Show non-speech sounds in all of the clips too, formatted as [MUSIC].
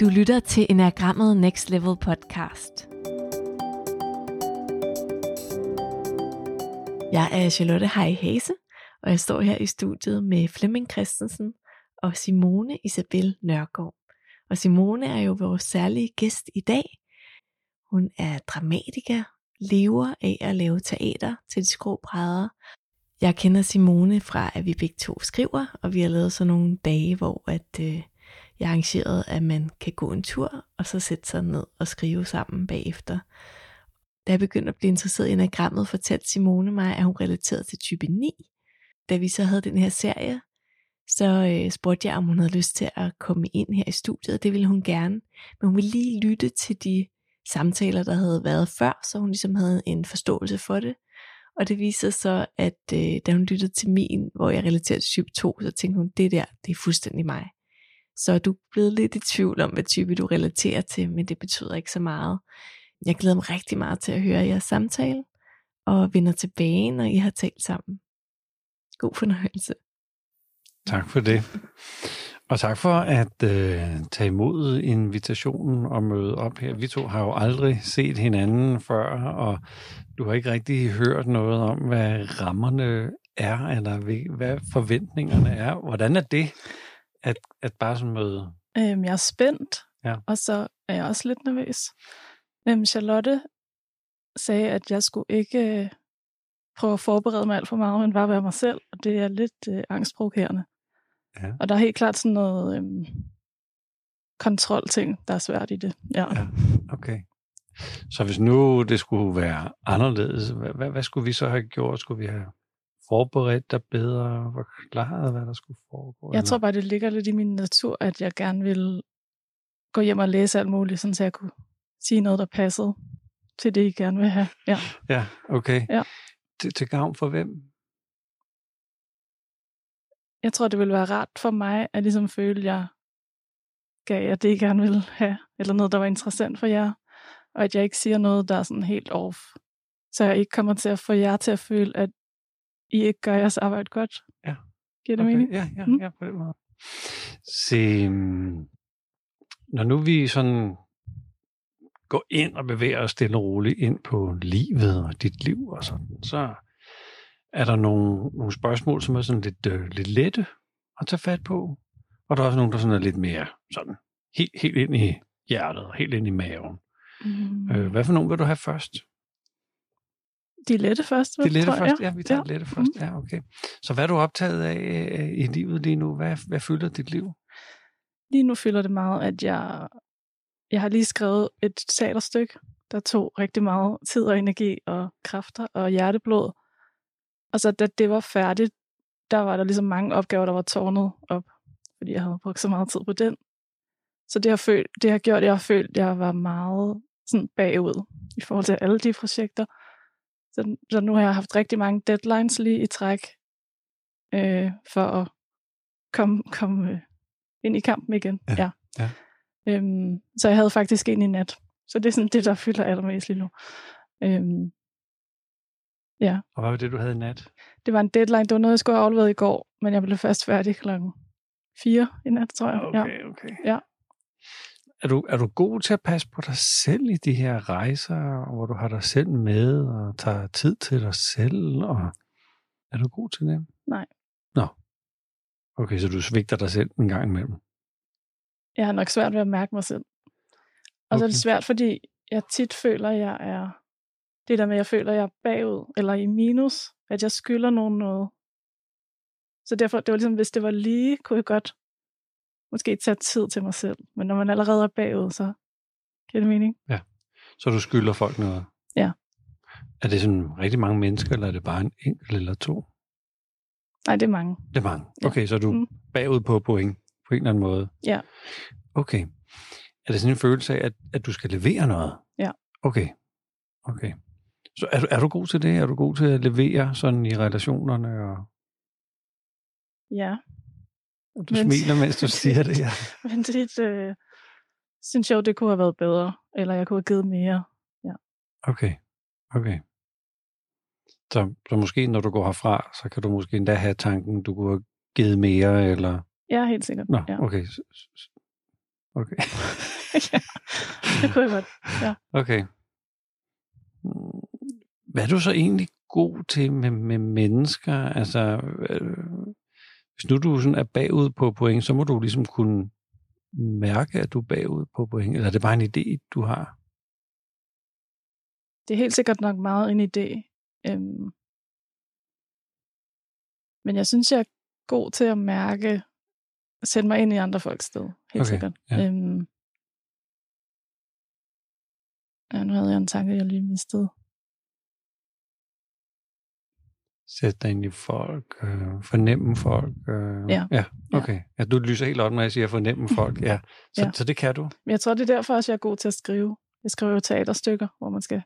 Du lytter til Enagrammet Next Level podcast. Jeg er Charlotte Hej Hase, og jeg står her i studiet med Flemming Christensen og Simone Isabel Nørgaard. Og Simone er jo vores særlige gæst i dag. Hun er dramatiker, lever af at lave teater til de skrå brædder. Jeg kender Simone fra, at vi begge to skriver, og vi har lavet sådan nogle dage, hvor at, øh, jeg arrangerede, at man kan gå en tur, og så sætte sig ned og skrive sammen bagefter. Da jeg begyndte at blive interesseret i enagrammet, fortalte Simone mig, at hun relaterede til type 9. Da vi så havde den her serie, så øh, spurgte jeg, om hun havde lyst til at komme ind her i studiet. Det ville hun gerne. Men hun ville lige lytte til de samtaler, der havde været før, så hun ligesom havde en forståelse for det. Og det viser så, at øh, da hun lyttede til min, hvor jeg relaterede til type 2, så tænkte hun, det der, det er fuldstændig mig. Så du blevet lidt i tvivl om, hvad type du relaterer til, men det betyder ikke så meget. Jeg glæder mig rigtig meget til at høre jeres samtale, og vender tilbage, når I har talt sammen. God fornøjelse. Tak for det. Og tak for at øh, tage imod invitationen og møde op her. Vi to har jo aldrig set hinanden før, og du har ikke rigtig hørt noget om, hvad rammerne er, eller hvad forventningerne er. Hvordan er det, at, at bare sådan møde? Øhm, jeg er spændt, Ja. og så er jeg også lidt nervøs. Øhm, Charlotte sagde, at jeg skulle ikke øh, prøve at forberede mig alt for meget, men bare være mig selv, og det er lidt øh, angstprovokerende. Ja. Og der er helt klart sådan noget øhm, kontrolting, der er svært i det. Ja. Ja. Okay. Så hvis nu det skulle være anderledes, hvad, hvad, hvad skulle vi så have gjort? Skulle vi have forberedt dig bedre, forklaret, hvad der skulle foregå? Jeg eller? tror bare, det ligger lidt i min natur, at jeg gerne vil gå hjem og læse alt muligt, sådan så jeg kunne sige noget, der passede til det, I gerne vil have. Ja. Ja, okay. Ja. Til, til gavn for hvem? Jeg tror, det ville være rart for mig at ligesom føle, at jeg gav jer det, I gerne ville have, eller noget, der var interessant for jer, og at jeg ikke siger noget, der er sådan helt off. Så jeg ikke kommer til at få jer til at føle, at I ikke gør jeres arbejde godt. Ja. Giver det okay. mening? Ja, ja, Mm. ja, på den måde. Se, mm, når nu vi sådan går ind og bevæger os stille og roligt ind på livet og dit liv og sådan, så er der nogle, nogle spørgsmål, som er sådan lidt, øh, lidt lette at tage fat på. Og der er også nogle, der sådan er lidt mere sådan helt, helt ind i hjertet og helt ind i maven. Mm. Øh, hvad for nogle vil du have først? De lette først, Det lette tror jeg. først? Ja, vi tager Ja. lette først. Ja, okay. Så hvad er du optaget af øh, i livet lige nu? Hvad, hvad fylder dit liv? Lige nu fylder det meget, at jeg, jeg har lige skrevet et teaterstykke, der tog rigtig meget tid og energi og kræfter og hjerteblod. Og så da det var færdigt, der var der ligesom mange opgaver, der var tårnet op, fordi jeg havde brugt så meget tid på den. Så det har, følt, det har gjort, at jeg har følt, at jeg var meget sådan bagud i forhold til alle de projekter. Så, så nu har jeg haft rigtig mange deadlines lige i træk, øh, for at komme, komme øh, ind i kampen igen. Ja, ja. ja. Øhm, så jeg havde faktisk en i nat. Så det er sådan det, der fylder allermest lige nu. Øhm, ja, Og hvad var det, du havde i nat? det var en deadline. Det var noget, jeg skulle have afleveret i går, men jeg blev først færdig klokken 4 i nat, tror jeg. Ja. Okay, okay. Ja. Er du, er du god til at passe på dig selv i de her rejser, hvor du har dig selv med og tager tid til dig selv? Og er du god til det? Nej. Nå. Okay, så du svigter dig selv en gang imellem. Jeg har nok svært ved at mærke mig selv. Og så er det Okay. svært, fordi jeg tit føler, at jeg er... Det der med, at jeg føler, at jeg er bagud, eller i minus, at jeg skylder nogen noget. Så derfor, det var ligesom, hvis det var lige, kunne jeg godt måske tage tid til mig selv. Men når man allerede er bagud, så giver det mening. Så du skylder folk noget? Ja. Er det sådan rigtig mange mennesker, eller er det bare en enkelt eller to? Nej, det er mange. Det er mange. Ja. Okay, så er du Mm. bagud på point på en eller anden måde? Ja. Okay. Er det sådan en følelse af, at, at du skal levere noget? Ja. Okay. Okay. Så er du, er du god til det? Er du god til at levere sådan i relationerne? Og Ja. Du Men- smiler, mens du [LAUGHS] siger det, ja. Men det øh, synes jeg jo, det kunne have været bedre. Eller jeg kunne have givet mere. Okay. Okay. Så, så måske, når du går herfra, så kan du måske endda have tanken, du kunne have givet mere, eller... Ja, helt sikkert. Nå, ja. okay. Okay. [LAUGHS] ja, det kunne jeg godt. Ja. Okay. Hvad er du så egentlig god til med, med mennesker? Altså, øh, hvis nu du sådan er bagud på point, så må du ligesom kunne mærke, at du er bagud på point. Eller er det bare en idé, du har? Det er helt sikkert nok meget en idé. Øhm, men jeg synes, jeg er god til at mærke, sætte mig ind i andre folks sted. Helt Okay, sikkert. ja. Øhm, ja, nu havde jeg en tanke, jeg lige mistede. Sæt dig ind i folk, øh, fornemme folk. Øh, Ja. ja. Okay. Ja, du lyser helt op, når jeg siger fornemme folk. Ja. Så, Ja. så det kan du? Jeg tror, det er derfor også, jeg er god til at skrive. Jeg skriver jo teaterstykker, hvor man skal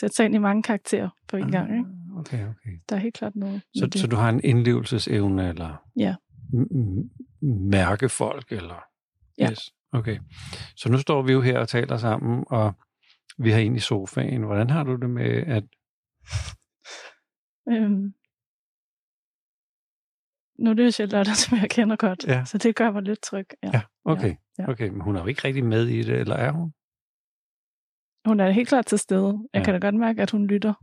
sætte sig ind i mange karakterer på en gang. Ikke? Ah, Okay, okay. Der er helt klart noget. Så, det. så du har en indlevelsesevne, eller Ja. m- mærke folk, eller? Ja. Yes. Okay. Så nu står vi jo her og taler sammen, og vi har en i sofaen. Hvordan har du det med, at... Øhm, nu er det jo Charlotte, [LAUGHS] som jeg kender godt, Ja. så det gør mig lidt tryg. Ja. Ja, okay. ja. Okay, men hun er jo ikke rigtig med i det, eller er hun? Hun er helt klart til stede. Jeg Ja. kan da godt mærke, at hun lytter.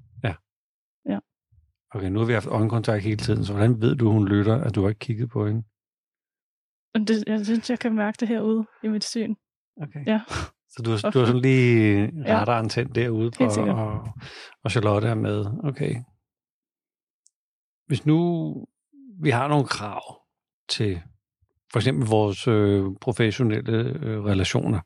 Okay, nu har vi haft øjenkontakt hele tiden, så hvordan ved du, hun lytter, at du har ikke kigget på hende? Det, jeg synes, jeg kan mærke det herude i mit syn. Okay. Ja. Så du, har- du har sådan lige Ja. radaren tændt derude på, og, og Charlotte er med. Okay. Hvis nu vi har nogle krav til for eksempel vores øh, professionelle øh, relationer.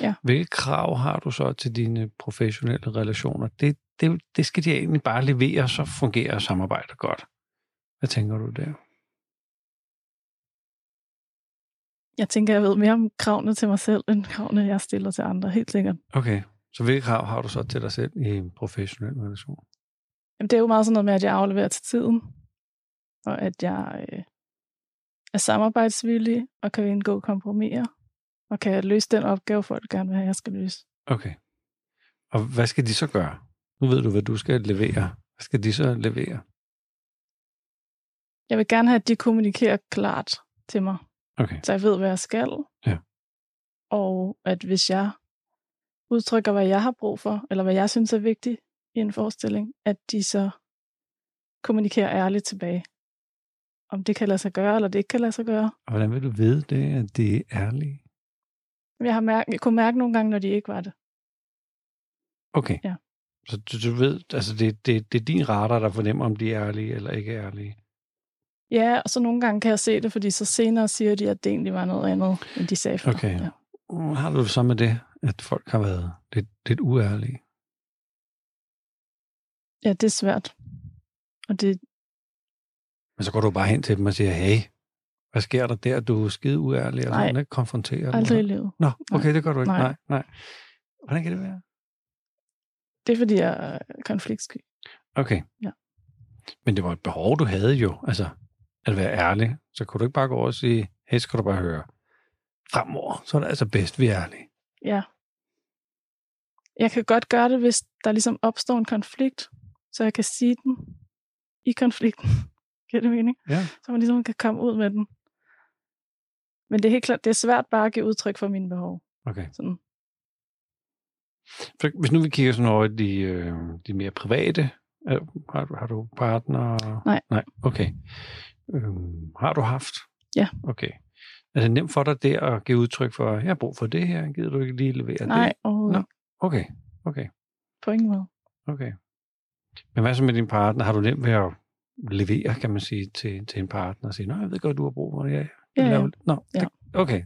Ja. Hvilke krav har du så til dine professionelle relationer? Det, det, det skal de egentlig bare levere, så fungerer samarbejdet godt. Hvad tænker du der? Jeg tænker, jeg ved mere om kravene til mig selv, end kravene, jeg stiller til andre. Helt sikkert. Okay, så hvilke krav har du så til dig selv i en professionel relation? Jamen, det er jo meget sådan noget med, at jeg afleverer til tiden, og at jeg øh, er samarbejdsvillig, og kan indgå kompromiser, og kan løse den opgave, folk gerne vil have, jeg skal løse. Okay. Og hvad skal de så gøre? Nu ved du, hvad du skal levere. Hvad skal de så levere? Jeg vil gerne have, at de kommunikerer klart til mig, Okay. så jeg ved, hvad jeg skal. Ja. Og at hvis jeg udtrykker, hvad jeg har brug for, eller hvad jeg synes er vigtigt i en forestilling, at de så kommunikerer ærligt tilbage. Om det kan lade sig gøre, eller det ikke kan lade sig gøre. Og hvordan vil du vide det, at det er ærligt? Men Jeg, har mærke, jeg kunne mærke nogle gange, når de ikke var det. Okay. Ja. Så du, du ved, altså det, det, det er din radar, der fornemmer, om de er ærlige eller ikke er ærlige. Ja, og så nogle gange kan jeg se det, fordi så senere siger de, at det egentlig var noget andet, end de sagde før. Okay. Ja. Har du det så med det, at folk har været lidt, lidt uærlige? ja, det er svært. Og det, Men så går du bare hen til dem og siger, hey, hvad sker der der? Du er skide uærlig, og Nej. sådan ikke konfronterer aldrig i livet. Nå, okay, det gør du ikke. Nej. Nej. nej, nej. Hvordan kan det være? Det er, fordi jeg er konfliktsky. Okay. Ja. Men det var et behov, du havde jo, altså at være ærlig. Så kunne du ikke bare gå over og sige, hey, skal du bare høre, fremover, så er det altså bedst, vi er ærlige. Ja. Jeg kan godt gøre det, hvis der ligesom opstår en konflikt, så jeg kan sige den i konflikten. Giver det mening? Ja. Så man ligesom kan komme ud med den. Men det er helt klart, det er svært bare at give udtryk for mine behov. Okay. Sådan. For hvis nu vi kigger sådan over de, øh, de mere private, øh, har, du- har du partner? Nej. Nej, okay. Øhm, har du haft? Ja. Okay. Er det nemt for dig der at give udtryk for, jeg har brug for det her, gider du ikke lige levere Nej, det? ikke. Okay, okay, På ingen måde. okay. Men hvad så med din partner? Har du nemt ved at levere, kan man sige, til, til en partner og sige, nej, jeg ved godt, du har brug for det. Ja, Ja, ja. Nå, Ja. det, okay.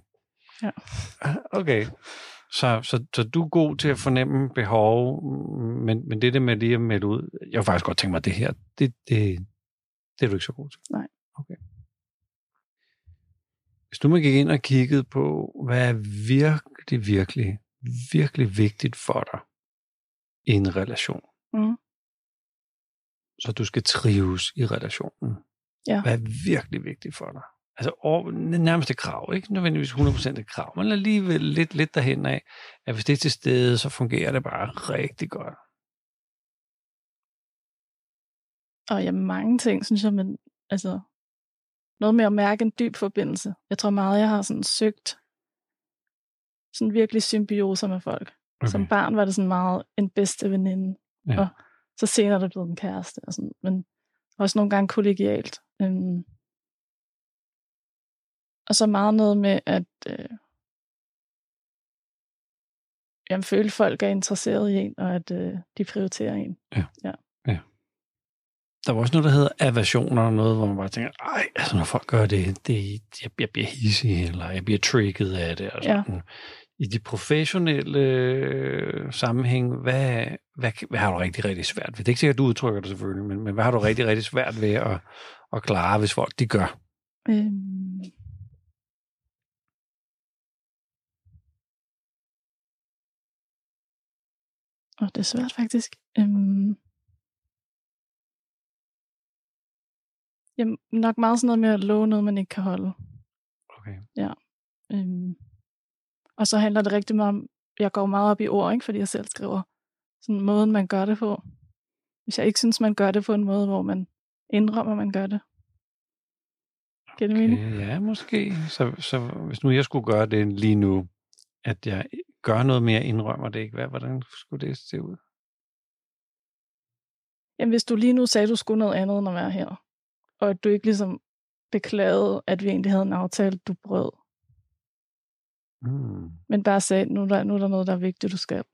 Ja. [LAUGHS] Okay. Så, så, så du er god til at fornemme behov, men, men det der med lige at melde ud, jeg vil faktisk godt tænke mig, at det her, det, det, det er du ikke så god til. Nej. Okay. Hvis nu man gik ind og kiggede på, hvad er virkelig, virkelig, virkelig vigtigt for dig i en relation, Mm. Så du skal trives i relationen. Ja. Hvad er virkelig vigtigt for dig? Altså over, nærmest et krav, ikke nødvendigvis 100% et krav, men alligevel lidt, lidt derhen af, at hvis det er til stede, så fungerer det bare rigtig godt. Og ja, mange ting, synes jeg, men altså, noget med at mærke en dyb forbindelse. Jeg tror meget, jeg har sådan søgt sådan virkelig symbioser med folk. Okay. Som barn var det sådan meget en bedste veninde. Ja. Og så senere er det blevet en kæreste. Og sådan. Men også nogle gange kollegialt. Øhm. Og så meget noget med, at øh, jeg føler, folk er interesseret i en, og at øh, de prioriterer en. Der var også noget, der hedder aversioner, noget, hvor man bare tænker, ej, altså når folk gør det, det jeg, jeg bliver hissig, eller jeg bliver trigget af det. Og Ja. sådan. I de professionelle øh, sammenhæng, hvad, hvad, hvad har du rigtig, rigtig svært ved? Det er ikke sikkert, at du udtrykker det selvfølgelig, men, men hvad har du rigtig, rigtig svært ved at, at klare, hvis folk de gør? Øhm. Og det er svært faktisk. Øhm. Jamen, nok meget sådan noget med at love noget, man ikke kan holde. Okay. Øhm. Og så handler det rigtig meget om, jeg går meget op i ord, ikke? fordi jeg selv skriver sådan måden, man gør det på. Hvis jeg ikke synes, man gør det på en måde, hvor man indrømmer, man gør det. Giver det mening? Okay, ja, måske. Så, så hvis nu jeg skulle gøre det lige nu, at jeg gør noget mere, indrømmer det ikke, hvad, hvordan skulle det se ud? Jamen, hvis du lige nu sagde, at du skulle noget andet end at være her, og at du ikke ligesom beklagede, at vi egentlig havde en aftale, du brød, Hmm. men bare sagde, nu er der, nu er der noget, der er vigtigt, du skal.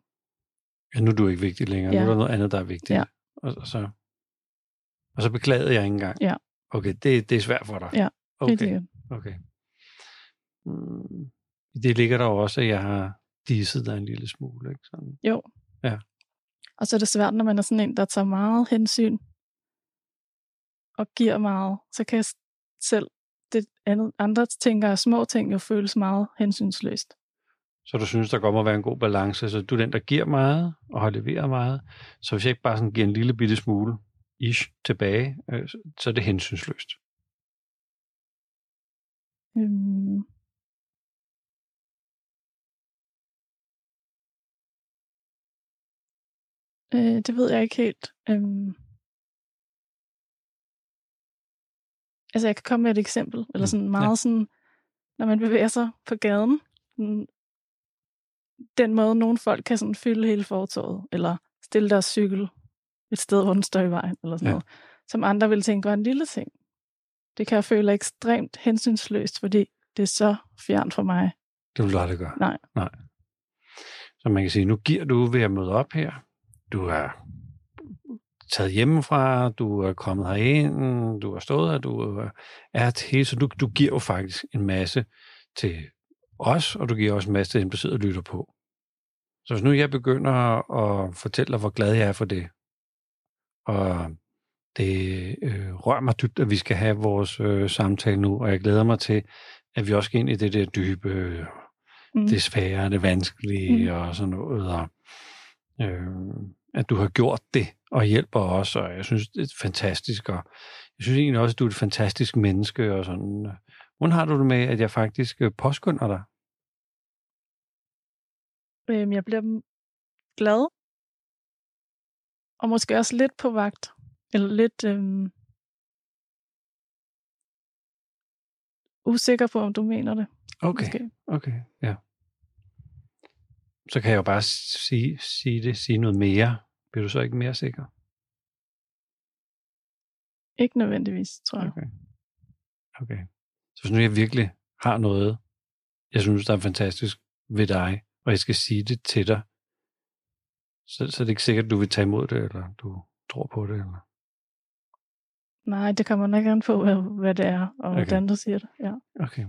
Ja, nu er du ikke vigtig længere. Ja. Nu er der noget andet, der er vigtigt. Ja. Og, og, så, og så beklagede jeg ikke engang. Ja. Okay, det, det er svært for dig. Ja, Okay, okay. Mm. Det ligger der også, at jeg har disset dig en lille smule. Ikke? Sådan. Jo. Ja. Og så er det svært, når man er sådan en, der tager meget hensyn og giver meget. Så kan jeg selv det andet, andre tænker, små ting jo føles meget hensynsløst. Så du synes, der godt må være en god balance. Så du er den, der giver meget og har leveret meget. Så hvis jeg ikke bare sådan giver en lille bitte smule ish tilbage, øh, så- er det hensynsløst. Øhm. Øh, det ved jeg ikke helt. Øhm. Altså, jeg kan komme med et eksempel, eller Mm, sådan ja. meget sådan, når man bevæger sig på gaden, den måde, nogle folk kan sådan fylde hele fortorvet, eller stille deres cykel et sted, hvor den står i vejen, eller sådan Ja. noget, som andre vil tænke var en lille ting. Det kan jeg føle ekstremt hensynsløst, fordi det er så fjernt for mig. Det vil du aldrig gøre. Nej. Nej. Så man kan sige, nu giver du ved at møde op her. Du er taget hjemmefra, du er kommet herind, du har stået her, du er til, så du, du giver jo faktisk en masse til os, og du giver også en masse til dem, der sidder og lytter på. Så hvis nu jeg begynder at fortælle dig, hvor glad jeg er for det, og det øh, rører mig dybt, at vi skal have vores øh, samtale nu, og jeg glæder mig til, at vi også skal ind i det der dybe, øh, Mm. det svære, det vanskelige Mm. og sådan noget, og øh, at du har gjort det og hjælper os, og jeg synes, det er fantastisk, og jeg synes egentlig også, at du er et fantastisk menneske, og sådan. Hvordan har du det med, at jeg faktisk øh, påskynder dig? Øhm, jeg bliver glad. Og måske også lidt på vagt. Eller lidt øhm, usikker på, om du mener det. Okay, Måske. okay, ja. Så kan jeg jo bare sige, sige det, sige noget mere. Bliver du så ikke mere sikker? Ikke nødvendigvis, tror jeg. Okay. Okay. Så hvis nu jeg virkelig har noget, jeg synes, der er fantastisk ved dig, og jeg skal sige det til dig, så, så er det ikke sikkert, at du vil tage imod det, eller du tror på det. Eller? Nej, det kommer nok an på, hvad, hvad det er, og Okay. hvordan du siger det. Ja. Okay.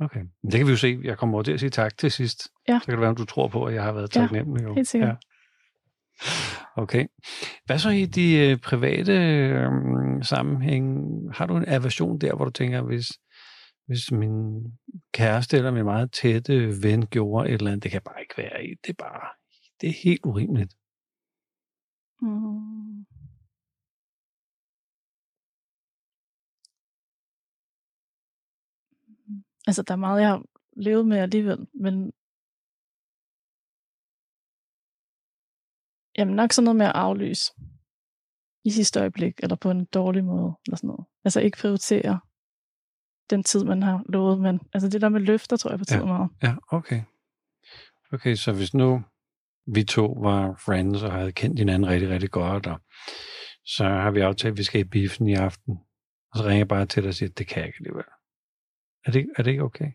Okay. Men det kan vi jo se. Jeg kommer over til at sige tak til sidst. Ja. Så kan det være, om du tror på, at jeg har været Ja, taknemmelig. jo. helt sikkert. Ja. Okay. Hvad så i de øh, private øh, sammenhæng? Har du en aversion der, hvor du tænker, hvis, hvis min kæreste eller min meget tætte ven gjorde et eller andet, det kan bare ikke være i. Det er bare, det er helt urimeligt. Mm. Altså, der er meget, jeg har levet med alligevel, men jamen nok sådan noget med at aflyse i sidste øjeblik, eller på en dårlig måde, eller sådan noget. Altså ikke prioritere den tid, man har lovet, men altså det der med løfter, tror jeg betyder Ja. meget. Ja, okay. Okay, så hvis nu vi to var friends og havde kendt hinanden rigtig, rigtig godt, og så har vi aftalt, at vi skal i biffen i aften, og så ringer jeg bare til dig og siger, at det kan jeg ikke alligevel. Er det, er det ikke okay?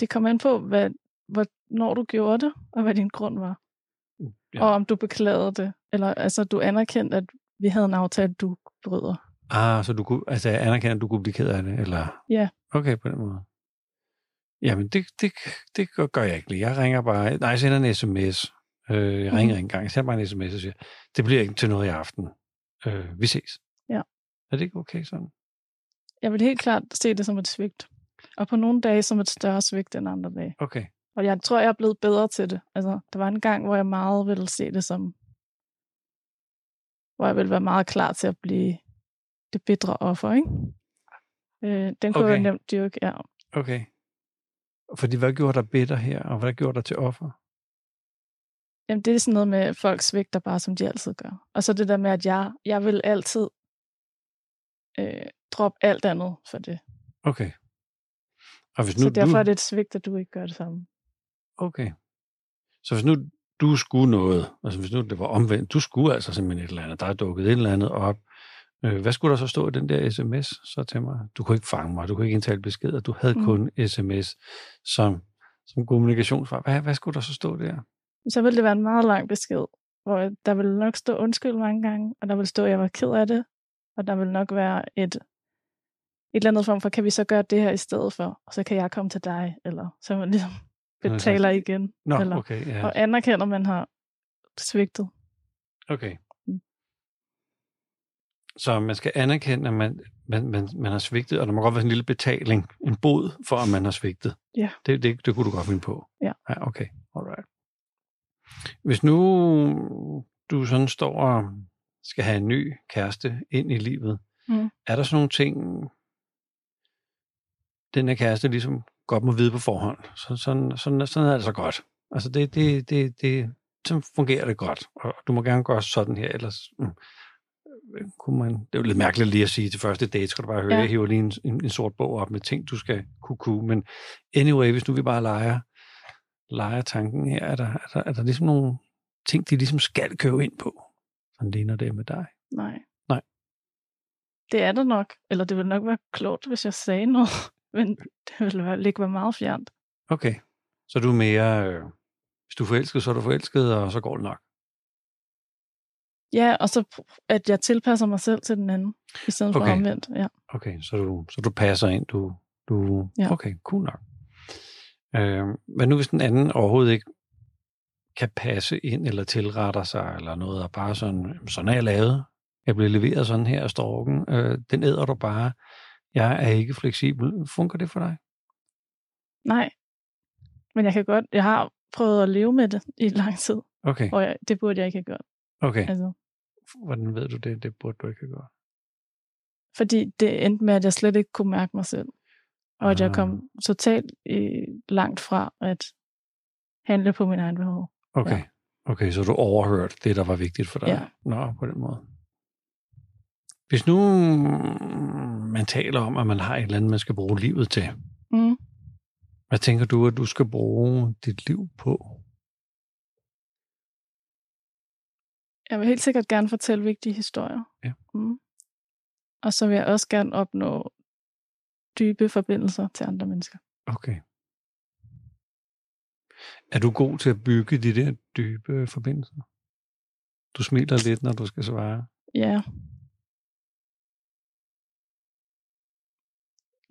Det kommer an på, hvad, hvornår du gjorde det, og hvad din grund var. Ja. Og om du beklagede det. Eller altså, du anerkendte, at vi havde en aftale, du bryder. Ah, så du kunne, altså jeg anerkender, at du kunne blive ked af det, eller? Ja. Okay, på den måde. Jamen, det, det, det gør jeg ikke lige. Jeg ringer bare, nej, jeg sender en sms. Øh, jeg ringer mm. en gang, jeg sender bare en sms og siger, det bliver ikke til noget i aften. Øh, vi ses. Ja. Er det ikke okay sådan? Jeg vil helt klart se det som et svigt. Og på nogle dage som et større svigt end andre dage. Okay. Og jeg tror, jeg er blevet bedre til det. Altså, der var en gang, hvor jeg meget ville se det som... Hvor jeg ville være meget klar til at blive det bedre offer, ikke? Øh, den kunne okay. jeg nemt dyrke, ja. Okay. Fordi hvad gjorde dig bitter her, og hvad gjorde dig til offer? Jamen, det er sådan noget med, at folk svigter bare, som de altid gør. Og så det der med, at jeg, jeg vil altid øh, droppe alt andet for det. Okay. Og hvis nu så derfor du... er det et svigt, at du ikke gør det samme. Okay. Så hvis nu du skulle noget, altså hvis nu det var omvendt, du skulle altså simpelthen et eller andet, der er dukket et eller andet op, hvad skulle der så stå i den der sms så til mig? Du kunne ikke fange mig, du kunne ikke indtale beskeder, du havde mm. kun sms som, som kommunikationsfar. Hvad, hvad skulle der så stå der? Så ville det være en meget lang besked, hvor der ville nok stå undskyld mange gange, og der ville stå, at jeg var ked af det, og der ville nok være et, et eller andet form for, kan vi så gøre det her i stedet for, og så kan jeg komme til dig, eller så man ligesom [LAUGHS] betaler igen. Nå, eller, okay, ja. Og anerkender, man har svigtet. Okay. Så man skal anerkende, at man, man, man, man har svigtet, og der må godt være en lille betaling, en bod for, at man har svigtet. Ja. Det, det, det kunne du godt finde på. Ja. Ja, okay. Alright. Hvis nu du sådan står og skal have en ny kæreste ind i livet, mm. er der sådan nogle ting, den her kæreste ligesom godt må vide på forhånd. Så, sådan, sådan, sådan er det så godt. Altså det, det, det, det, så fungerer det godt, og du må gerne gøre sådan her, ellers mm, kunne man, det er jo lidt mærkeligt lige at sige til første date, skal du bare høre, ja. jeg hiver lige en, en, en sort bog op med ting, du skal kunne kunne, men anyway, hvis nu vi bare leger, leger tanken her, er der, er der, er der ligesom nogle ting, de ligesom skal købe ind på, sådan ligner det med dig? Nej. Nej. Det er der nok, eller det vil nok være klogt, hvis jeg sagde noget [LAUGHS] men det vil ikke være meget fjernt. Okay, så du er mere, øh, hvis du er forelsket, så er du forelsket, og så går det nok. Ja, og så at jeg tilpasser mig selv til den anden, i stedet okay. for omvendt. Ja. Okay, så du, så du passer ind, du, du ja. okay, cool nok. Øh, men nu hvis den anden overhovedet ikke kan passe ind, eller tilretter sig, eller noget, og bare sådan, sådan er jeg lavet, jeg bliver leveret sådan her af storken, øh, den æder du bare, jeg er ikke fleksibel. Funker det for dig? Nej. Men jeg kan godt, jeg har prøvet at leve med det i lang tid. Okay. Og jeg, det burde jeg ikke have gjort. Okay. Altså. Hvordan ved du det? Det burde du ikke have gjort. Fordi det endte med, at jeg slet ikke kunne mærke mig selv. Og at jeg kom ah. totalt i, langt fra at handle på min egen behov. Okay. Ja. Okay, så du overhørte det, der var vigtigt for dig. Ja. Nå, på den måde. Hvis nu man taler om, at man har et eller andet, man skal bruge livet til, mm. hvad tænker du, at du skal bruge dit liv på? Jeg vil helt sikkert gerne fortælle vigtige historier. Ja. Mm. Og så vil jeg også gerne opnå dybe forbindelser til andre mennesker. Okay. Er du god til at bygge de der dybe forbindelser? Du smiler lidt, når du skal svare. Ja,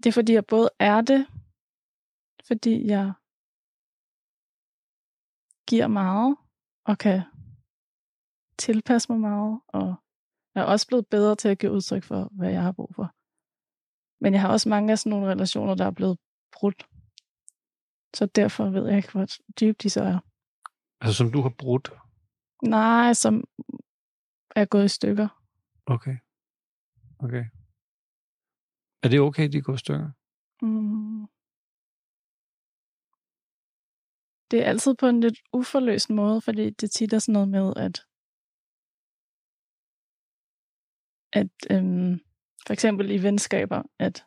Det er fordi, jeg både er det, fordi jeg giver meget, og kan tilpasse mig meget, og jeg er også blevet bedre til at give udtryk for, hvad jeg har brug for. Men jeg har også mange af sådan nogle relationer, der er blevet brudt. Så derfor ved jeg ikke, hvor dybt de så er. Altså som du har brudt? Nej, som er gået i stykker. Okay. Okay. Er det okay, de går i stykker? Mm. Det er altid på en lidt uforløst måde, fordi det tit er sådan noget med, at at øhm, for eksempel i venskaber, at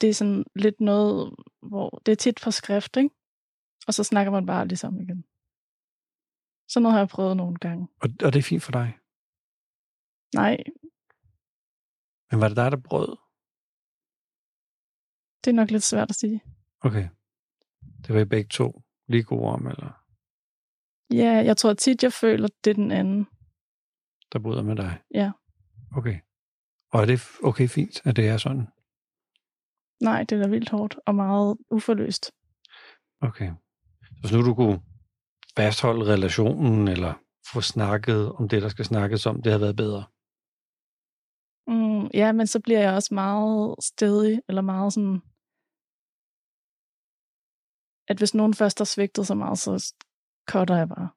det er sådan lidt noget, hvor det er tit på skrift, ikke? Og så snakker man bare aldrig sammen igen. Sådan noget har jeg prøvet nogle gange. Og, og det er fint for dig. Nej, Men var det dig, der brød? det er nok lidt svært at sige. Okay. Det var I begge to lige gode om, eller Ja, jeg tror tit, jeg føler, det er den anden. Der bryder med dig? Ja. Okay. Og er det okay fint, at det er sådan? Nej, det er da vildt hårdt og meget uforløst. Okay. Så hvis nu du kunne fastholde relationen, eller få snakket om det, der skal snakkes om, det havde været bedre. Mm, ja, men så bliver jeg også meget stedig, eller meget sådan, at hvis nogen først har svigtet så meget, så cutter jeg bare.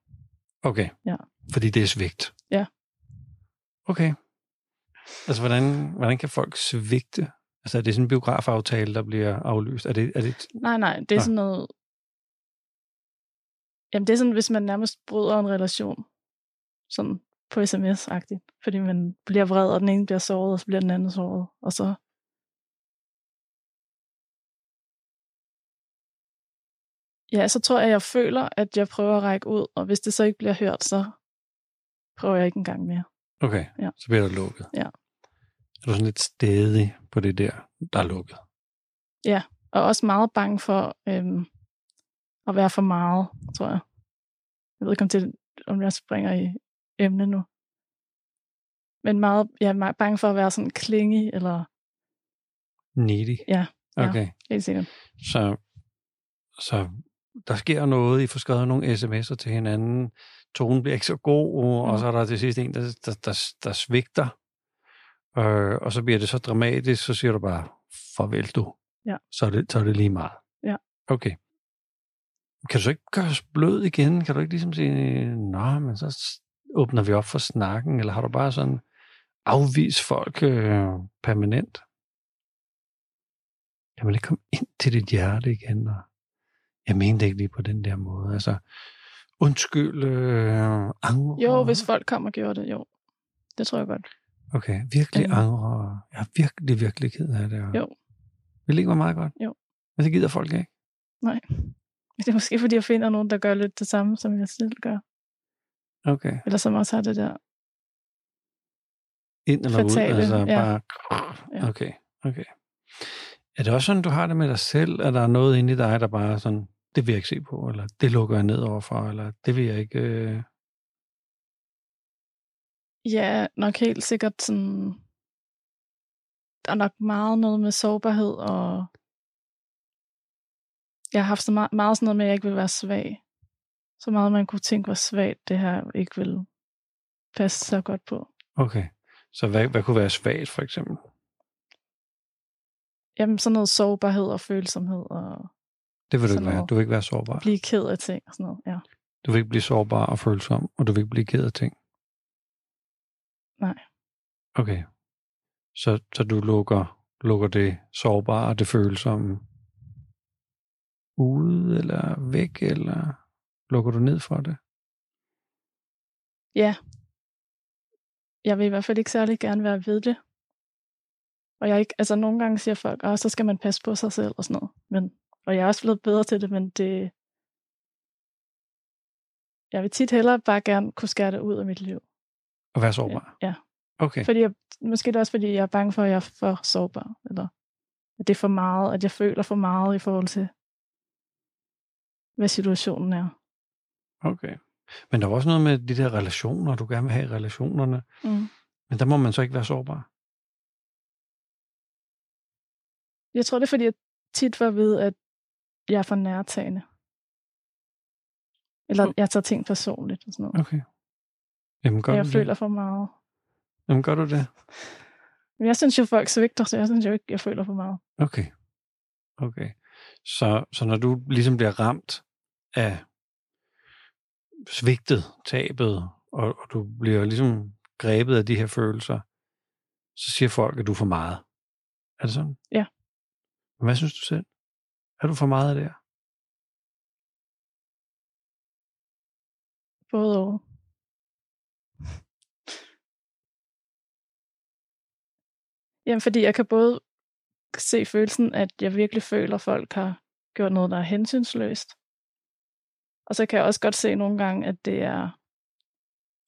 Okay. Ja. Fordi det er svigt. Ja. Okay. Altså, hvordan, hvordan kan folk svigte? Altså, er det sådan en biografaftale, der bliver aflyst? Er det, er det, Nej, nej, det er Nå. sådan noget... Jamen, det er sådan, hvis man nærmest bryder en relation. Sådan på sms-agtigt. Fordi man bliver vred, og den ene bliver såret, og så bliver den anden såret. Og så... Ja, så tror jeg, jeg føler, at jeg prøver at række ud, og hvis det så ikke bliver hørt, så prøver jeg ikke engang mere. Okay, Ja. så bliver der lukket. Ja. Er du sådan lidt stedig på det der, der er lukket? Og også meget bange for øhm, at være for meget, tror jeg. Jeg ved ikke, om, det, om jeg springer i emne nu. Men meget, jeg er meget bange for at være sådan klingy, eller Needy? Ja, ja. Okay. helt sikkert. Så, så der sker noget, I får skrevet nogle sms'er til hinanden, tonen bliver ikke så god, og Mm. så er der til sidst en, der, der, der, der svigter, øh, og så bliver det så dramatisk, så siger du bare, farvel du. Ja. Så er det, så er det lige meget. Ja. Okay. Kan du så ikke gøre os blød igen? Kan du ikke ligesom sige, nå, men så åbner vi op for snakken, eller har du bare sådan afvist folk øh, permanent? Jeg vil ikke komme ind til dit hjerte igen, og jeg mente ikke lige på den der måde. Altså, undskyld, øh, angre. Jo, hvis folk kom og gjorde det, jo. Det tror jeg godt. Okay, virkelig Øhm. angre. Jeg er virkelig, virkelig ked af det. og- Jo. Det være meget godt? Jo. Men det gider folk ikke. Nej. [LAUGHS] Det er måske, fordi jeg finder nogen, der gør lidt det samme, som jeg selv gør. Okay. Eller som også har det der. Ind eller Fatale, ud? Altså ja. bare... Ja. Okay, okay. Er det også sådan, du har det med dig selv? Er der noget inde i dig, der bare sådan, det vil jeg ikke se på, eller det lukker jeg ned overfor, eller det vil jeg ikke... Øh... Ja, nok helt sikkert sådan... Der er nok meget noget med sårbarhed, og jeg har haft så meget, meget sådan noget med, at jeg ikke vil være svag. Så meget, man kunne tænke var svagt, det her ikke vil passe så godt på. Okay. Så hvad, hvad kunne være svagt, for eksempel? Jamen sådan noget sårbarhed og følsomhed, og Det vil du ikke være. Du vil ikke være sårbar. blive ked af ting og sådan noget. Ja. Du vil ikke blive sårbar og følsom, og du vil ikke blive ked af ting. Nej. Okay. Så, så du lukker, lukker det sårbare og det følsomme ude eller væk, eller lukker du ned for det? Ja. Jeg vil i hvert fald ikke særlig gerne være ved det. Og jeg ikke, altså nogle gange siger folk, at så skal man passe på sig selv og sådan noget. Men, og jeg er også blevet bedre til det, men det, jeg vil tit hellere bare gerne kunne skære det ud af mit liv. At være sårbar? Ja. Okay. Fordi jeg, måske det er også, fordi jeg er bange for, at jeg er for sårbar. Eller at det er for meget, at jeg føler for meget i forhold til, hvad situationen er. Okay. Men der er også noget med de der relationer, du gerne vil have i relationerne. Mm. Men der må man så ikke være sårbar. Jeg tror, det er, fordi jeg tit at vide, at jeg er for nærtagende. Eller Mm. jeg tager ting personligt og sådan noget. Okay. Jamen gør jeg du føler det? for meget. Jamen gør du det? [LAUGHS] Men jeg synes jo, folk svigter, så jeg synes jo ikke, jeg føler for meget. Okay. Okay. Så, så når du ligesom bliver ramt af svigtet, tabet, og, og du bliver ligesom grebet af de her følelser, så siger folk, at du er for meget. Er det sådan? Ja. Men hvad synes du selv? Er du for meget af det her? Både og. Jamen, fordi jeg kan både se følelsen, at jeg virkelig føler, at folk har gjort noget, der er hensynsløst. Og så kan jeg også godt se nogle gange, at det er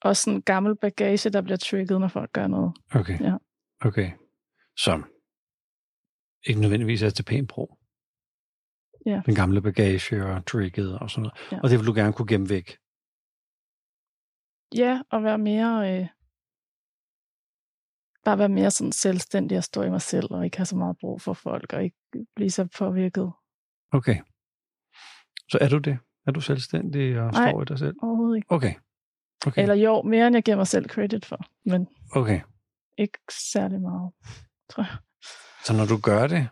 også en gammel bagage, der bliver trigget, når folk gør noget. Okay. Ja. Okay. Som ikke nødvendigvis er til pæn brug. Ja. Den gamle bagage og tricket og sådan noget. Ja. Og det vil du gerne kunne gemme væk. Ja, og være mere... Øh, bare være mere sådan selvstændig og stå i mig selv, og ikke have så meget brug for folk, og ikke blive så påvirket. Okay. Så er du det? Er du selvstændig og Nej. står i dig selv? Overhovedet ikke. Okay. Okay. Eller jo, mere end jeg giver mig selv credit for, men okay. ikke særlig meget, tror jeg. Så når du gør det,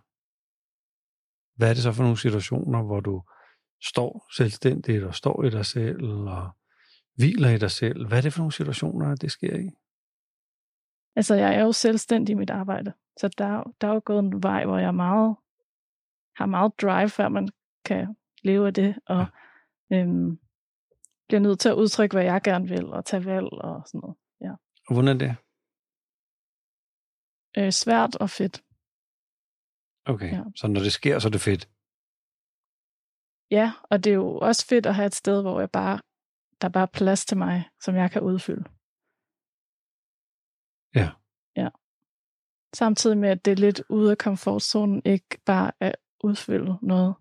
hvad er det så for nogle situationer, hvor du står selvstændigt og står i dig selv og hviler i dig selv? Hvad er det for nogle situationer, det sker i? Altså, jeg er jo selvstændig i mit arbejde, så der, er der er jo gået en vej, hvor jeg meget, har meget drive, før man kan leve af det, og øhm, bliver nødt til at udtrykke, hvad jeg gerne vil, og tage valg og sådan noget. Og hvordan er det? Øh, svært og fedt. Okay, ja. Så når det sker, så er det fedt. Ja, og det er jo også fedt at have et sted, hvor jeg bare, der bare er plads til mig, som jeg kan udfylde. Ja. Ja. Samtidig med, at det er lidt ude af komfortzonen, ikke bare at udfylde noget,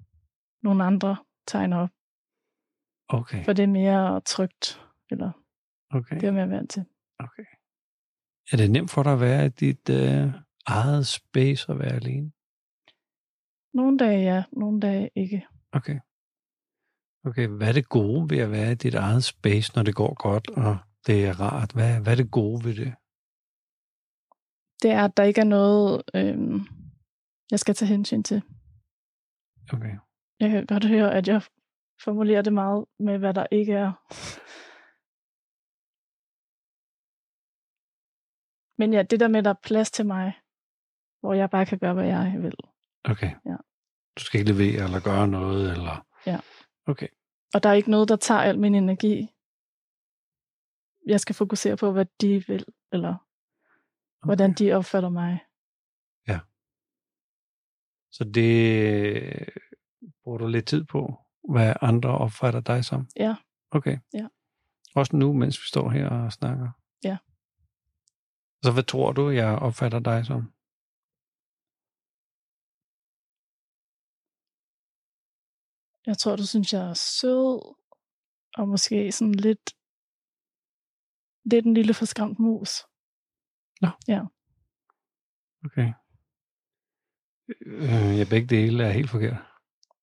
nogle andre tegner op. Okay, For det er mere trygt, eller okay, det er mere vant til. okay. Er det nemt for dig at være i dit øh, eget space og være alene? Nogle dage ja, nogle dage ikke. Okay. Okay, hvad er det gode ved at være i dit eget space, når det går godt, og det er rart? Hvad, hvad er det gode ved det? Det er, at der ikke er noget, øhm, jeg skal tage hensyn til. Okay. Jeg kan godt høre, at jeg formulerer det meget med, hvad der ikke er. Men ja, det der med, at der er plads til mig, hvor jeg bare kan gøre, hvad jeg vil. Okay. Ja. Du skal ikke levere eller gøre noget, eller... Ja. Okay. Og der er ikke noget, der tager al min energi. Jeg skal fokusere på, hvad de vil, eller okay. hvordan de opfatter mig. Så det bruger du lidt tid på, hvad andre opfatter dig som? Ja. Okay. Ja. Også nu, mens vi står her og snakker? Ja. Så hvad tror du, jeg opfatter dig som? Jeg tror, du synes, jeg er sød, og måske sådan lidt, lidt en lille forskræmt mus. Okay. Øh, ja, begge dele er helt forkert.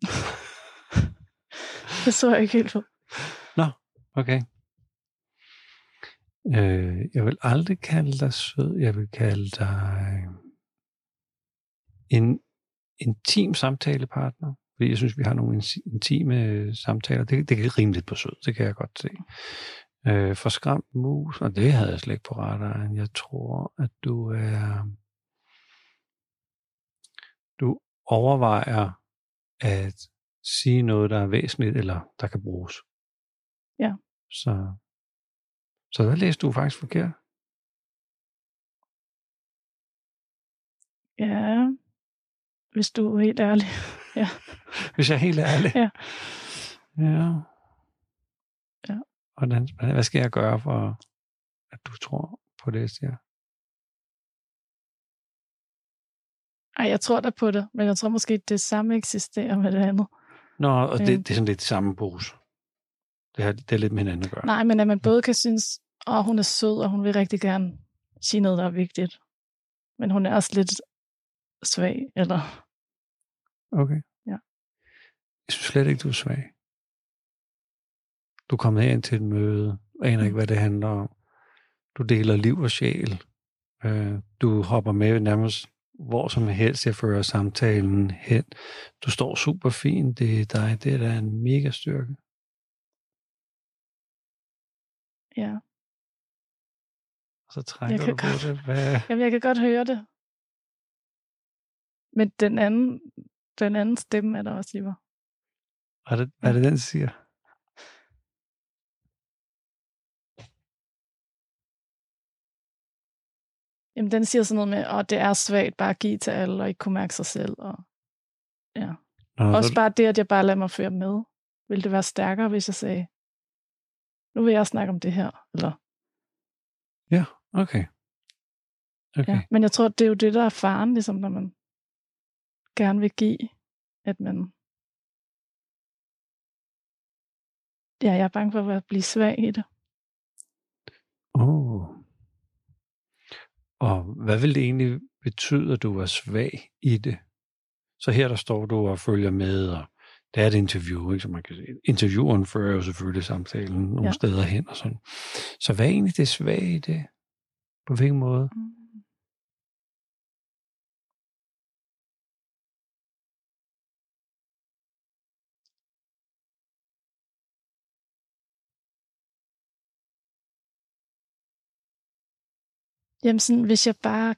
[LAUGHS] Det så jeg ikke helt på. Okay. Øh, jeg vil aldrig kalde dig sød. Jeg vil kalde dig en intim samtalepartner. Fordi jeg synes, vi har nogle in- intime samtaler. Det, det kan rimeligt på sød, det kan jeg godt se. Øh, for skræmt mus, og det havde jeg slet ikke på radaren. Jeg tror, at du er... Du overvejer at sige noget, der er væsentligt, eller der kan bruges. Ja. Så, så der læste du faktisk forkert. Ja, hvis du er helt ærlig. Ja. [LAUGHS] Hvis jeg er helt ærlig. Ja. Ja. Ja. Hvordan, hvad hvad skal jeg gøre for, at du tror på det, jeg siger? Ej, jeg tror da på det, men jeg tror måske, det samme eksisterer med det andet. Nå, og det, Øhm. det er sådan lidt samme pose. Det, har, det er lidt med hinanden at gøre. Nej, men at man både kan synes, åh, hun er sød, og hun vil rigtig gerne sige noget, der er vigtigt. Men hun er også lidt svag, eller... Okay. Ja. Jeg synes slet ikke, du er svag. Du er kommet ind til et møde, aner ikke, hvad det handler om. Du deler liv og sjæl. Øh, Du hopper med nærmest hvor som helst, jeg fører samtalen hen. Du står super fint, det er dig. Det er da en mega styrke. Ja. Og så trækker Jeg du på det. Hvad? Jamen, jeg kan godt høre det. Men den anden, den anden stemme er der også i mig. Hvad er det, er det den siger? Jamen, den siger sådan noget med, at det er svagt bare at give til alle, og ikke kunne mærke sig selv. Og, ja. Nå, Også så, bare det, at jeg bare lader mig føre med. Vil det være stærkere, hvis jeg sagde, nu vil jeg snakke om det her, eller okay. Okay. Ja, men jeg tror, det er jo det, der er faren, ligesom når man gerne vil give, at man... Ja, jeg er bange for at blive svag i det. Oh. Og hvad vil det egentlig betyde, at du er svag i det? Så her der står du og følger med, og det er et interview, ikke? så man kan se. Intervieweren fører jo selvfølgelig samtalen nogle ja. Steder hen og sådan. Så hvad er egentlig det svage i det? På hvilken måde? Jamen sådan, hvis jeg bare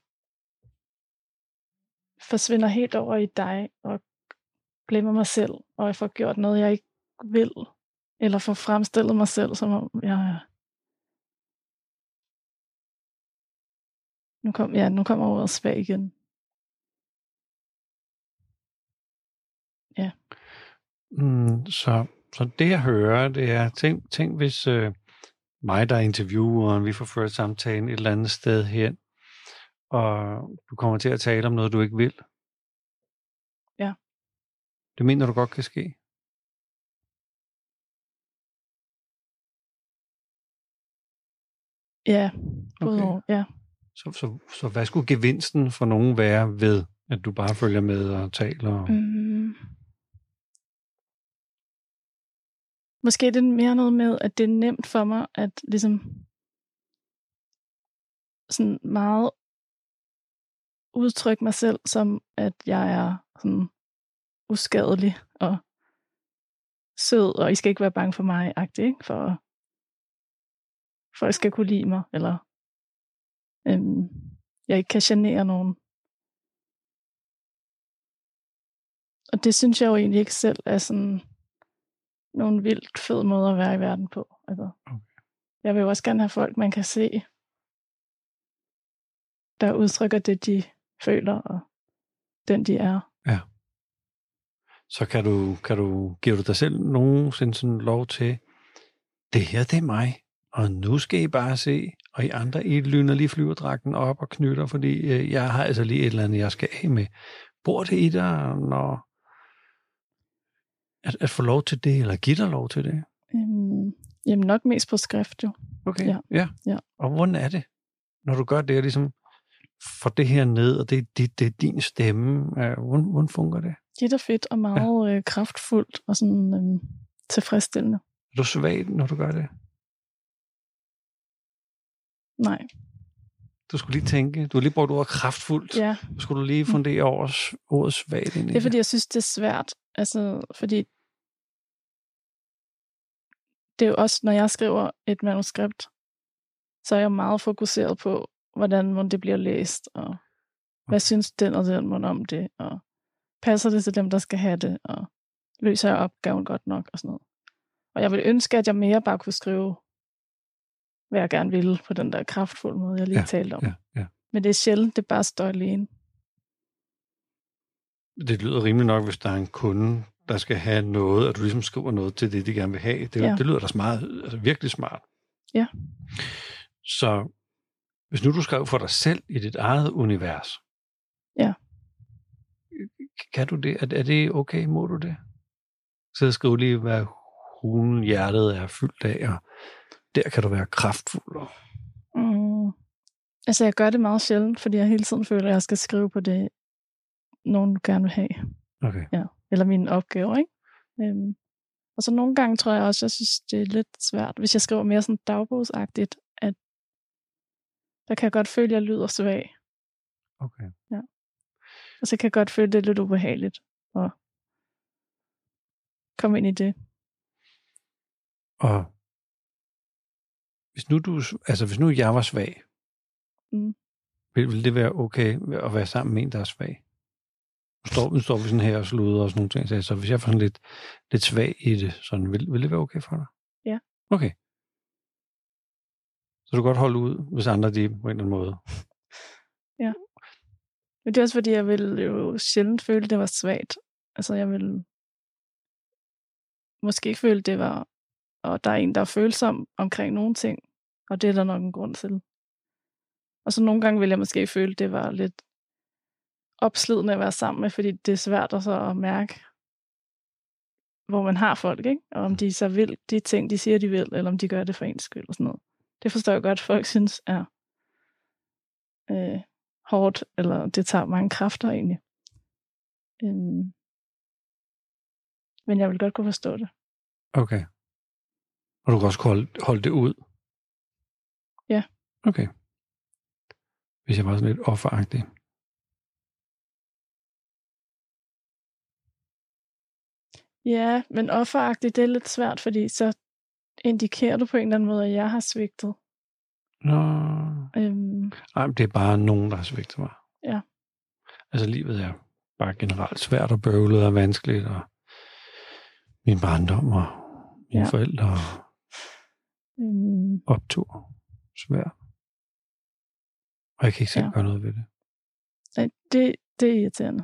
forsvinder helt over i dig, og glemmer mig selv, og jeg får gjort noget, jeg ikke vil, eller får fremstillet mig selv, som om jeg. Nu, kom, ja, nu kommer ordet svag igen. Ja. Mm, så, så det jeg hører, det er, tænk, tænk hvis øh, mig, der er intervieweren, vi får ført samtalen et eller andet sted hen, og du kommer til at tale om noget, du ikke vil. Ja. Det mener du godt kan ske? Ja, både Okay. ja. Så, så, så hvad skulle gevinsten for nogen være ved, at du bare følger med og taler? Mm. Måske er det mere noget med, at det er nemt for mig at ligesom sådan meget udtrykke mig selv som, at jeg er sådan uskadelig og sød, og I skal ikke være bange for mig, agtig, ikke? For, at folk skal kunne lide mig, eller øhm, jeg ikke kan genere nogen. Og det synes jeg jo egentlig ikke selv er sådan nogle vildt fed måder at være i verden på. Altså, Okay. Jeg vil jo også gerne have folk, man kan se, der udtrykker det, de føler, og den, de er. Så kan du, kan du, giver du dig selv nogensinde sådan lov til, det her det er mig, og nu skal I bare se, og I andre, I lyner lige flyverdragten op og knytter, fordi øh, jeg har altså lige et eller andet, jeg skal af med. Bor det i dig, når at, at få lov til det, eller give dig lov til det? Øhm, jamen nok mest på skrift jo. Okay, Ja. ja. Ja. Og hvordan er det, når du gør det, og ligesom får det her ned, og det, dit, det er din stemme, øh, hvordan, hvordan fungerer det? Det er fedt og meget ja. øh, kraftfuldt og sådan øhm, tilfredsstillende. Er du svag, når du gør det? Nej, Du skulle lige tænke, du har lige brugt ordet kraftfuldt. ja. Så skulle du lige fundere over ordet svagt ind i Det er fordi, jeg synes, det er svært. Altså, fordi det er jo også, når jeg skriver et manuskript, så er jeg meget fokuseret på, hvordan det bliver læst, og hvad synes den og den må om det, og passer det til dem, der skal have det, og løser jeg opgaven godt nok, og sådan noget. Og jeg vil ønske, at jeg mere bare kunne skrive, hvad jeg gerne ville, på den der kraftfulde måde, jeg lige Ja, talte om. Ja, ja. Men det er sjældent, det bare står alene. Det lyder rimeligt nok, hvis der er en kunde, der skal have noget, og du ligesom skriver noget til det, de gerne vil have. Det, ja. Det lyder da smart, altså virkelig smart. Ja. Så hvis nu du skrev for dig selv i dit eget univers, Ja. kan du det? Er, er det okay? Må du det? Så skriv lige, hvad hulen hjertet er fyldt af, og der kan du være kraftfuld. Mm. Altså, jeg gør det meget sjældent, fordi jeg hele tiden føler, at jeg skal skrive på det, nogen gerne vil have. okay. Ja. Eller mine opgaver, ikke? Øhm. Og så nogle gange tror jeg også, jeg synes, det er lidt svært, hvis jeg skriver mere sådan dagbogsagtigt, at der kan jeg godt føle, at jeg lyder svag. okay. Og så kan jeg godt føle, at det er lidt ubehageligt at komme ind i det. Og hvis nu, du, altså hvis nu jeg var svag, Mm. vil, vil det være okay at være sammen med en, der er svag? Nu står, nu står vi sådan her og sluder og sådan nogle ting, så- så hvis jeg får sådan lidt, lidt svag i det, sådan, vil, vil det være okay for dig? Ja. Okay. Så du kan godt holde ud, hvis andre de på en eller anden måde. [LAUGHS] Men det er også fordi, jeg ville jo sjældent føle, at det var svagt Altså, jeg vil måske føle, det var, og der er en, der er følsom omkring nogle ting, og det er der nok en grund til. Og så nogle gange vil jeg måske føle, det var lidt opslidende at være sammen med, fordi det er svært at, så at mærke, hvor man har folk, ikke? Og om de så vil de ting, de siger, de vil, eller om de gør det for ens skyld og sådan noget. Det forstår jeg godt, folk synes er øh, hårdt, eller det tager mange kræfter egentlig. Øhm, men jeg vil godt kunne forstå det. Okay. Og du kan også holde, holde det ud? Ja. Okay. Hvis jeg var sådan lidt offeragtig. Ja, men offeragtigt, det er lidt svært, fordi så indikerer du på en eller anden måde, at jeg har svigtet. Nå. Øhm, Nej, men det er bare nogen, der har svigtet mig. Ja. Altså, livet er bare generelt svært og bøvlet og vanskeligt, og min barndom og mine Ja. forældre og øhm, optur svært. Og jeg kan ikke selv Ja. gøre noget ved det. nej, det, det er irriterende.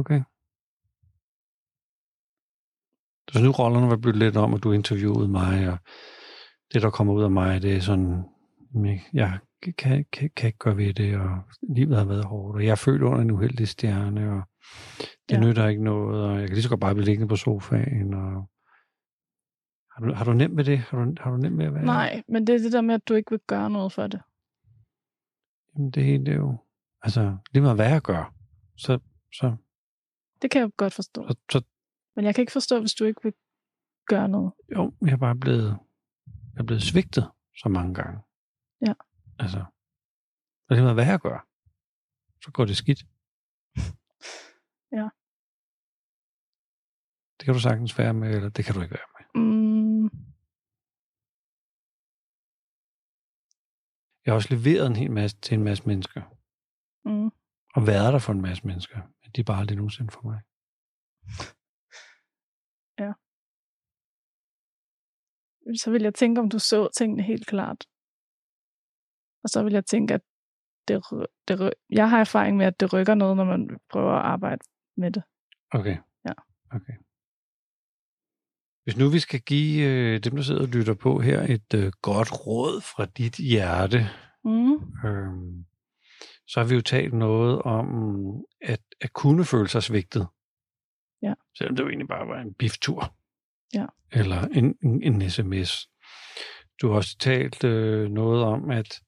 Okay. Så nu rollerne var blevet lidt om, at du interviewede mig, og det, der kommer ud af mig, det er sådan, jeg kan, kan, kan ikke gøre ved det, og livet har været hårdt, og jeg er født under en uheldig stjerne, og det Ja. ja. nytter ikke noget, og jeg kan lige så godt bare blive liggende på sofaen, og har du, har du nemt med det? Har du, har du nemt med at være? Nej, men det er det der med, at du ikke vil gøre noget for det. Jamen, det hele det er jo, altså, lige meget hvad jeg gør, så, så, Det kan jeg godt forstå. så, så Men jeg kan ikke forstå, hvis du ikke vil gøre noget. Jo, jeg er bare blevet, jeg er blevet svigtet så mange gange. Ja. Altså, og det er hvad jeg gør, så går det skidt. [LAUGHS] Ja. Det kan du sagtens være med, eller det kan du ikke være med. Mm, Jeg har også leveret en hel masse til en masse mennesker, mm, og været der for en masse mennesker, men de er bare aldrig nogensinde for mig. Så vil jeg tænke, om du så tingene helt klart. Og så vil jeg tænke, at det, det, jeg har erfaring med, at det rykker noget, når man prøver at arbejde med det. Okay. Ja. Okay. Hvis nu vi skal give øh, dem, der sidder og lytter på her, et øh, godt råd fra dit hjerte, Mm, Øhm, så har vi jo talt noget om at, at kunne føle sig svigtet. Ja. Selvom det jo egentlig bare var en biftur. Ja. Eller en, en, en sms. Du har også talt øh, noget om, at,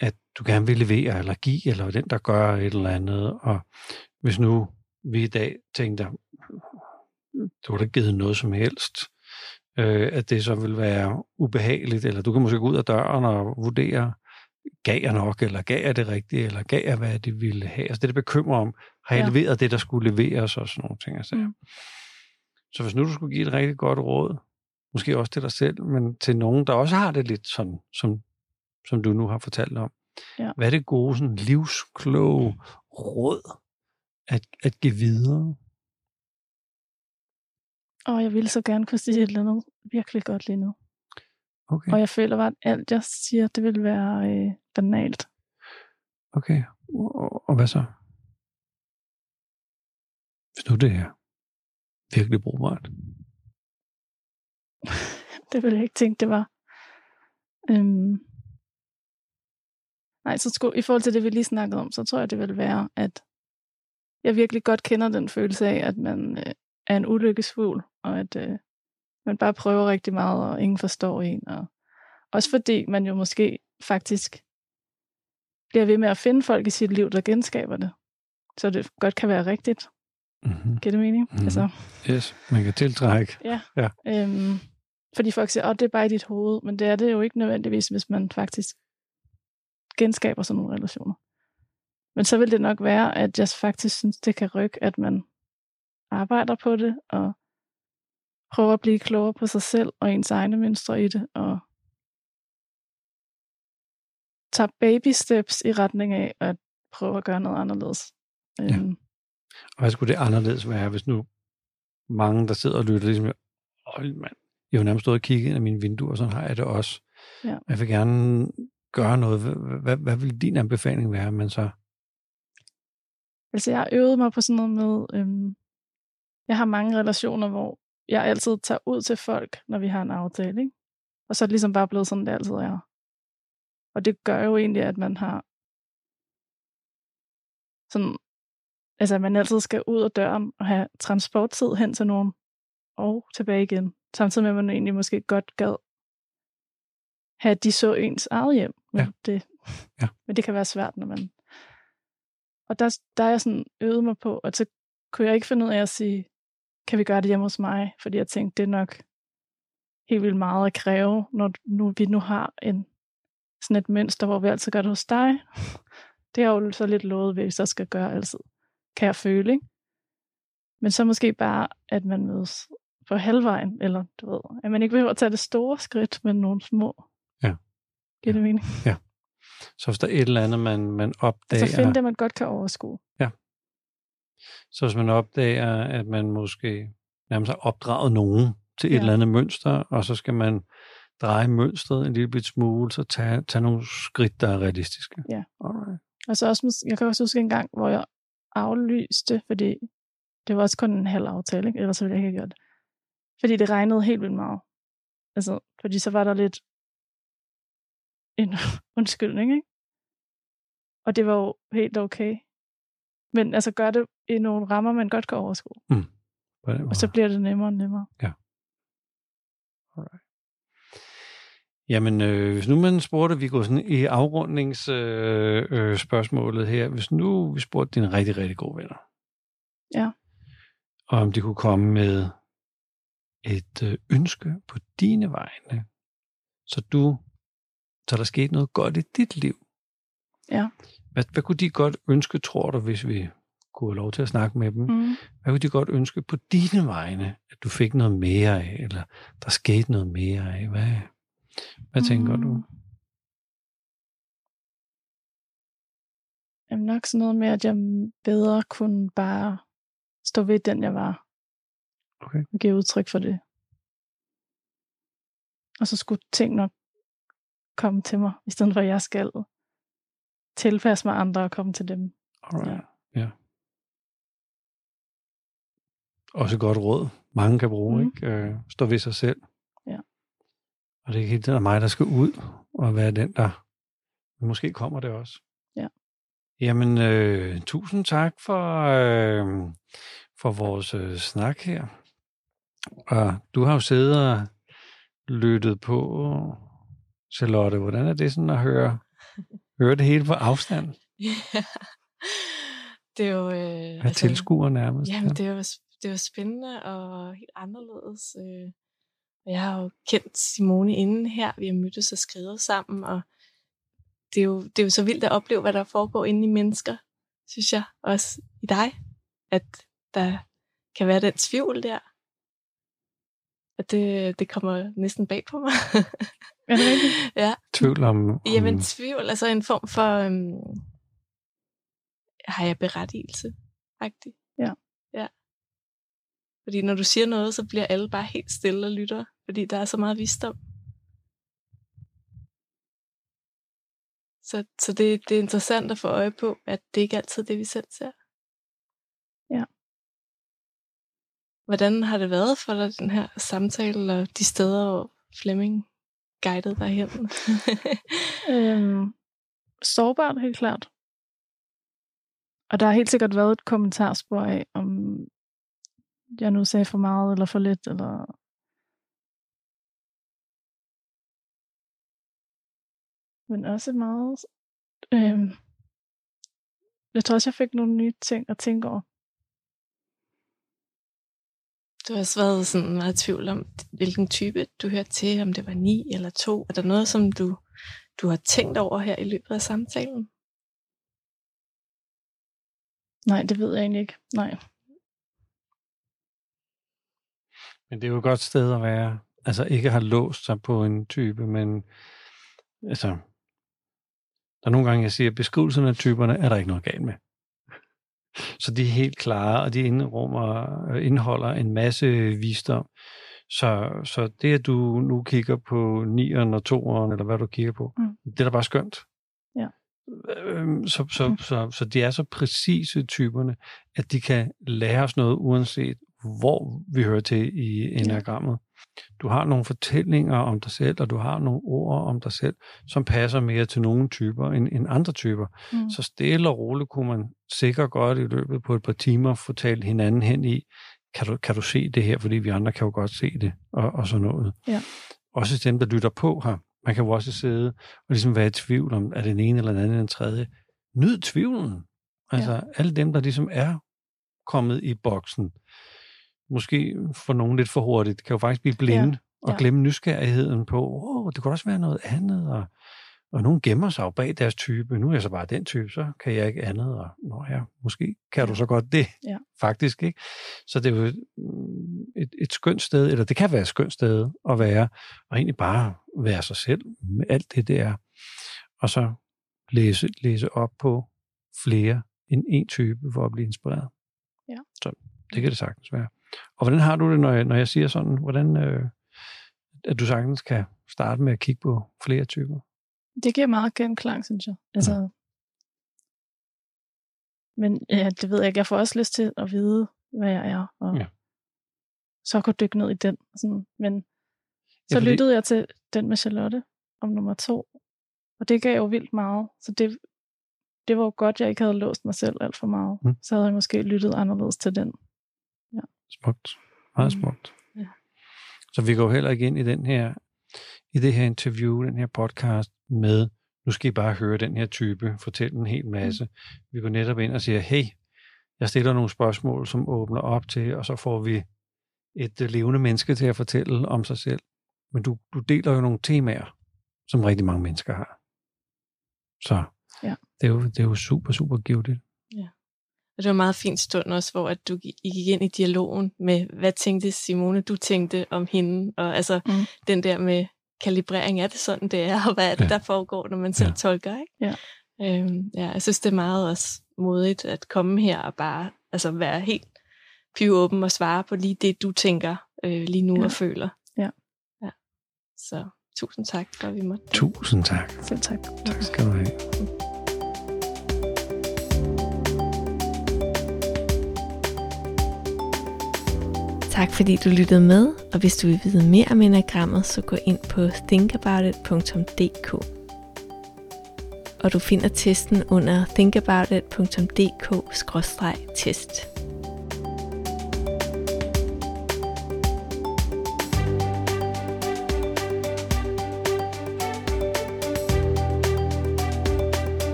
at du gerne vil levere eller give, eller den, der gør et eller andet. Og hvis nu vi i dag tænkte, du har da givet noget som helst, øh, at det så vil være ubehageligt, eller du kan måske gå ud af døren og vurdere, gav jeg nok, eller gav jeg det rigtige, eller gav jeg, hvad de ville have. Altså det, der bekymrer om, har jeg ja. leveret det, der skulle leveres, og sådan nogle ting. Altså. Mm. Mm. Så hvis nu du skulle give et rigtig godt råd, måske også til dig selv, men til nogen, der også har det lidt sådan, som, som du nu har fortalt om. Ja. Hvad er det gode, sådan livskloge råd at, at give videre? og jeg ville så gerne kunne sige et eller andet virkelig godt lige nu. Okay, Og jeg føler bare, at alt jeg siger, det vil være øh, banalt. okay. Og, og hvad så? Hvis nu det er virkelig brugbart. [LAUGHS] det ville jeg ikke tænke, det var. Øhm. Nej, så skulle, i forhold til det, vi lige snakkede om, så tror jeg, det vil være, at jeg virkelig godt kender den følelse af, at man øh, er en ulykkesfugl, og at øh, man bare prøver rigtig meget, og ingen forstår en. Og også fordi man jo måske faktisk bliver ved med at finde folk i sit liv, der genskaber det. Så det godt kan være rigtigt. Mm-hmm. Giver det mening? Mhm. Altså, Yes, man kan tiltrække. Øhm, fordi folk siger, at det er bare i dit hoved, men det er det jo ikke nødvendigvis, hvis man faktisk genskaber sådan nogle relationer. Men så vil det nok være, at jeg faktisk synes, det kan rykke, at man arbejder på det, og prøver at blive klogere på sig selv og ens egne mønstre i det, og tager baby steps i retning af at prøve at gøre noget anderledes. Ja. Øhm, Og hvad skulle det anderledes være, hvis nu mange, der sidder og lytter, ligesom, hold mand, jeg har nærmest stået og kigget ind af mine vinduer, og sådan har jeg det også. Ja. Jeg vil gerne gøre noget. Hvad, hvad, hvad vil din anbefaling være, men så Altså, jeg har øvet mig på sådan noget med, øhm, jeg har mange relationer, hvor jeg altid tager ud til folk, når vi har en aftale, ikke? Og så er det ligesom bare blevet sådan, det altid er. Og det gør jo egentlig, at man har sådan, altså at man altid skal ud af døren og have transporttid hen til nogen og tilbage igen. Samtidig med, at man egentlig måske godt gad have, at de så ens eget hjem. Men, Ja. det, [LAUGHS] Ja. men det kan være svært, når man... Og der, der er jeg sådan øvet mig på, og så kunne jeg ikke finde ud af at sige, kan vi gøre det hjemme hos mig? Fordi jeg tænkte, det er nok helt vildt meget at kræve, når nu, vi nu har en, sådan et mønster, hvor vi altid gør det hos dig. [LAUGHS] Det er jo så lidt lovet, hvis jeg skal gøre altid. Kan jeg føle, ikke? Men så måske bare, at man mødes på halvvejen, eller du ved, at man ikke behøver at tage det store skridt, men nogle små. Ja. Giver det mening? Så hvis der er et eller andet, man, man opdager... Altså finde det, man godt kan overskue. Så hvis man opdager, at man måske nærmest har opdraget nogen til et Ja. eller andet mønster, og så skal man dreje mønstret en lille bit smule, så tage, tage nogle skridt, der er realistiske. Ja. Alright. Og så også, jeg kan også huske en gang, hvor jeg aflyste, fordi det var også kun en halv aftale, ikke? ellers ville jeg ikke have gjort det. Fordi det regnede helt vildt meget. Altså, fordi så var der lidt en [LAUGHS] undskyldning, ikke? Og det var jo helt okay. Men altså, gør det i nogle rammer, man godt kan overskue. Den Og så bliver det nemmere og nemmere. Jamen, øh, hvis nu man spurgte, vi går sådan i afrundingsspørgsmålet øh, øh, spørgsmålet her, hvis nu vi spurgte dine rigtig, rigtig gode venner, Ja. og om de kunne komme med et øh, ønske på dine vegne, så du, så der skete noget godt i dit liv. Ja. Hvad, hvad kunne de godt ønske, tror du, hvis vi kunne have lov til at snakke med dem? Mm. Hvad kunne de godt ønske på dine vegne, at du fik noget mere af, eller der skete noget mere af? Hvad, hvad tænker du? Mm. Jamen nok sådan noget med, at jeg bedre kunne bare stå ved den, jeg var. Okay. Og give udtryk for det. Og så skulle ting nok komme til mig, i stedet for at jeg skal tilpasse mig andre og komme til dem. Alright. Ja. ja. Også godt råd. Mange kan bruge, mm. ikke? Øh, stå ved sig selv. Og det er ikke helt mig, der skal ud og være den, der... Men måske kommer det også. Ja. Jamen, øh, tusind tak for, øh, for vores øh, snak her. Og du har jo siddet og lyttet på, Charlotte. Hvordan er det sådan at høre, høre det hele på afstand? Ja. [LAUGHS] Det er jo... Øh, Have tilskuer nærmest. Jamen, det er jo, det er jo spændende og helt anderledes. Øh. Og jeg har jo kendt Simone inden her. Vi har mødtes og skrevet sammen, og det er, jo, det er jo så vildt at opleve, hvad der foregår inde i mennesker, synes jeg. Også i dig. At der kan være den tvivl der. At det, det kommer næsten bag på mig. Er det rigtigt? [LAUGHS] ja. Tvivl om... om Jamen tvivl, altså en form for, øhm, har jeg berettigelse? -agtig. Ja. Ja. Fordi når du siger noget, så bliver alle bare helt stille og lytter, fordi der er så meget visdom. Så, så det, det er interessant at få øje på, at det ikke altid er det, vi selv ser. Ja. Hvordan har det været for dig, den her samtale, og de steder, hvor Flemming guidede dig hen? [LAUGHS] Øhm, sårbart, helt klart. Og der har helt sikkert været et kommentarspor af, om jeg nu sagde for meget eller for lidt, eller men også meget øhm, jeg tror også, jeg fik nogle nye ting at tænke over. Du har også været sådan meget i tvivl om, hvilken type du hørte til, om det var ni eller to. Er der noget, som du, du har tænkt over her i løbet af samtalen? Nej, det ved jeg egentlig ikke. Nej. Men det er jo et godt sted at være. Altså ikke har låst sig på en type, men altså, der er nogle gange, jeg siger, at beskrivelserne af typerne er der ikke noget galt med. Så de er helt klare, og de indrummer, indeholder en masse visdom. Så, så det, at du nu kigger på 9'eren og 2'eren, eller hvad du kigger på, Mm. det er da bare skønt. Ja. Øhm, så, så, mm. så, så de er så præcise typerne, at de kan lære os noget, uanset hvor vi hører til i enagrammet. Du har nogle fortællinger om dig selv, og du har nogle ord om dig selv, som passer mere til nogle typer end, end andre typer. Mm. Så stille og roligt kunne man sikkert godt i løbet på et par timer fortælle hinanden hen i, kan du, kan du se det her, fordi vi andre kan jo godt se det, og, og sådan noget. Ja. Også dem, der lytter på her, man kan jo også sidde og ligesom være i tvivl om, er det den ene eller den anden eller den tredje. Nyd tvivlen. Altså ja. alle dem, der ligesom er kommet i boksen, måske for nogen lidt for hurtigt, kan jo faktisk blive blinde ja. og ja. glemme nysgerrigheden på, oh, det kunne også være noget andet, og, og nogen gemmer sig jo bag deres type. Nu er jeg så bare den type, så kan jeg ikke andet, og nå ja, måske kan du så godt det, ja. faktisk. ikke. Så det er jo et, et, et skønt sted, eller det kan være et skønt sted at være, og egentlig bare være sig selv med alt det, det er. Og så læse, læse op på flere end en type for at blive inspireret. Ja. Så det kan det sagtens være. Og hvordan har du det, når jeg, når jeg siger sådan, hvordan, øh, at du sagtens kan starte med at kigge på flere typer? Det giver meget genklang, synes jeg. Altså, ja. Men ja, det ved jeg ikke. Jeg får også lyst til at vide, hvad jeg er, og ja. så kunne dykke ned i den. Sådan. Men så ja, fordi... lyttede jeg til den med Charlotte om nummer to, og det gav jo vildt meget. Så det, det var jo godt, jeg ikke havde låst mig selv alt for meget. Mm. Så havde jeg måske lyttet anderledes til den. Smukt. Meget mm. smukt. Ja. Så vi går heller ikke ind i den her i det her interview, den her podcast med, nu skal I bare høre den her type, fortælle en hel masse. Mm. Vi går netop ind og siger, hey, jeg stiller nogle spørgsmål, som åbner op til, og så får vi et øh, levende menneske til at fortælle om sig selv. Men du, du deler jo nogle temaer, som rigtig mange mennesker har. Så ja. det, er jo, det er jo super, super givet. Ja. Og det var en meget fin stund også, hvor at du gik ind i dialogen med, hvad tænkte Simone, du tænkte om hende, og altså mm. den der med kalibrering, er det sådan, det er, og hvad er det, ja. der foregår, når man selv ja. tolker, ikke? Ja. Øhm, ja, jeg synes, det er meget også modigt at komme her og bare altså være helt åben og svare på lige det, du tænker øh, lige nu ja. og føler. Ja. ja. Så tusind tak for, at vi måtte. Tusind tak. Selv tak. Tak skal du have. Tak fordi du lyttede med, og hvis du vil vide mere om enagrammet, så gå ind på thinkaboutit.dk. Og du finder testen under thinkaboutit.dk-test.